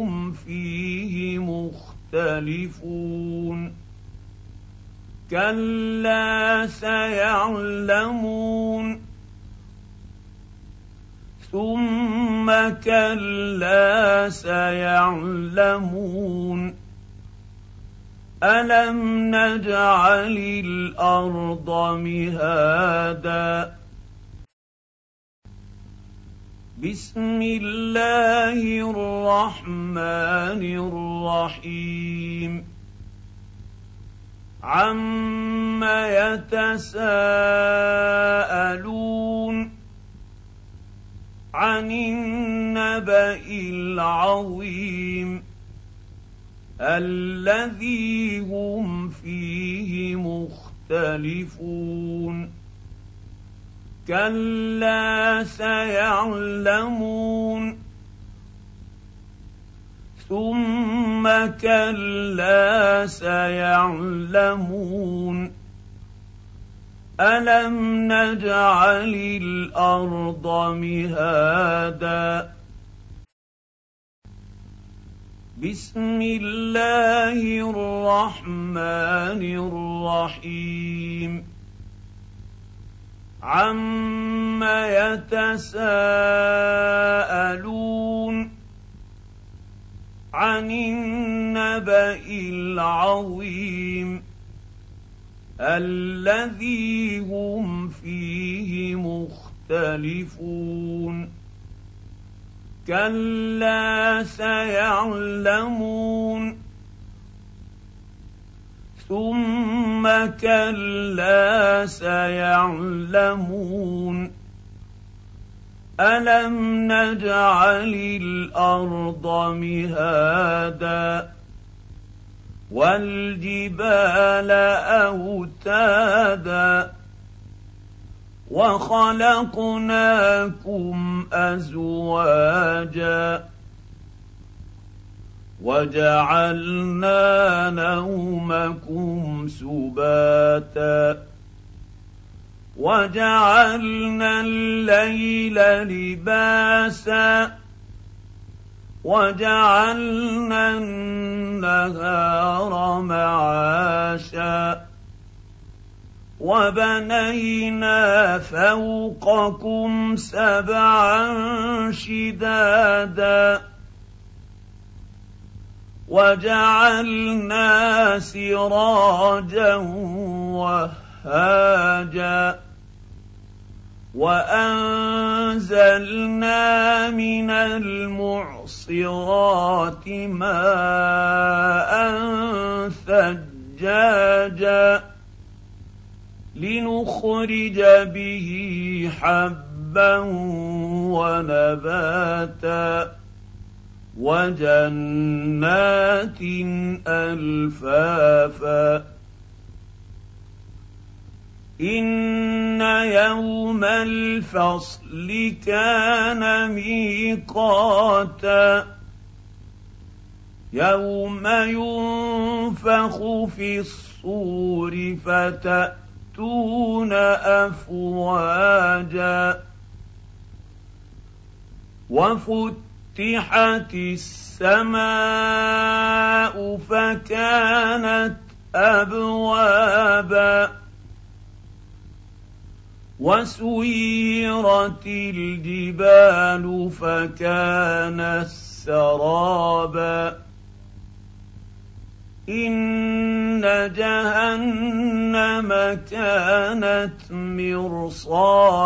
هم فيه مختلفون. كلا سيعلمون. ثم كلا سيعلمون. ألم نجعل الأرض مهادا؟ بسم الله الرحمن الرحيم. عم يتساءلون عن النبا العظيم الذي هم فيه مختلفون كلا سيعلمون ثم كلا سيعلمون الم نجعل الأرض مهادا بسم الله الرحمن الرحيم عم يتساءلون عن النبا العظيم الذي هم فيه مختلفون كلا سيعلمون ثم كلا سيعلمون ألم نجعل الأرض مهادا والجبال أوتادا وخلقناكم أزواجا وجعلنا نومكم سباتا. وجعلنا الليل لباسا. وجعلنا النهار معاشا. وبنينا فوقكم سبعا شدادا. وجعلنا سراجا وهاجا وأنزلنا من المعصرات ماء ثجاجا لنخرج به حبا ونباتا وجنات ألفافا. إن يوم الفصل كان ميقاتا. يوم ينفخ في الصور فتأتون أفواجا. وفتحت السماء فكانت أبوابا وسيرت الجبال فكانت سرابا إن جهنم كانت مرصادا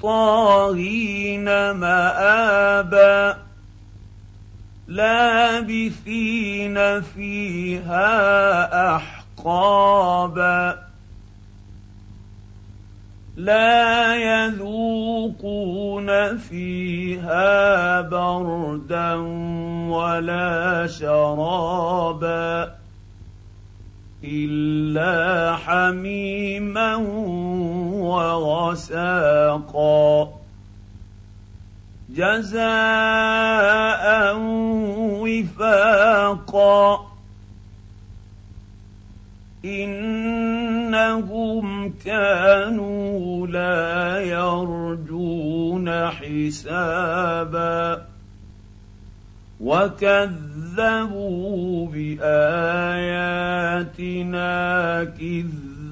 للطاغين مآبا لابثين فيها أحقابا لا يذوقون فيها بردا ولا شرابا إلا حميما وغساقا. جزاء وفاقا. إنهم كانوا لا يرجون حسابا. وكذبوا باياتنا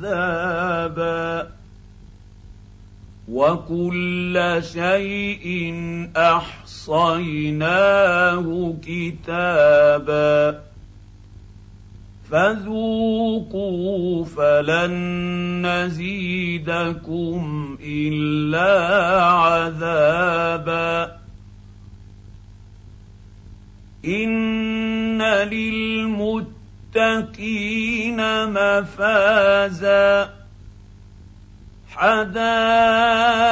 كذابا وكل شيء احصيناه كتابا فذوقوا فلن نزيدكم الا عذابا ان للمتقين مفازا حدائق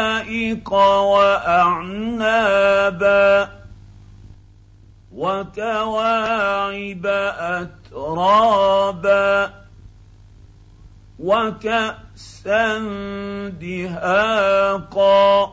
واعنابا وكواعب اترابا وكاسا دهاقا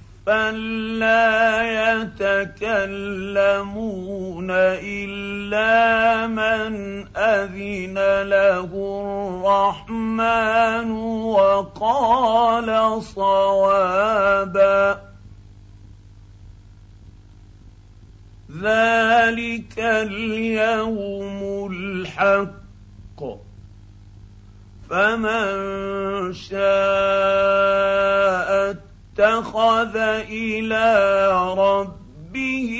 فلا يتكلمون الا من اذن له الرحمن وقال صوابا ذلك اليوم الحق فمن شاء اتخذ إلى ربه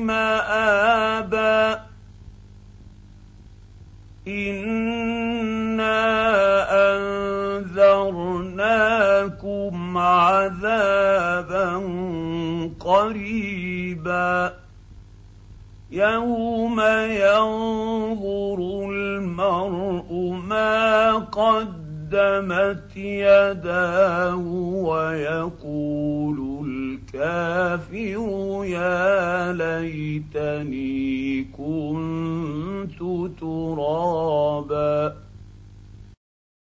مآبا. انا انذرناكم عذابا قريبا. يوم ينظر المرء ما قد قدمت يداه ويقول الكافر يا ليتني كنت ترابا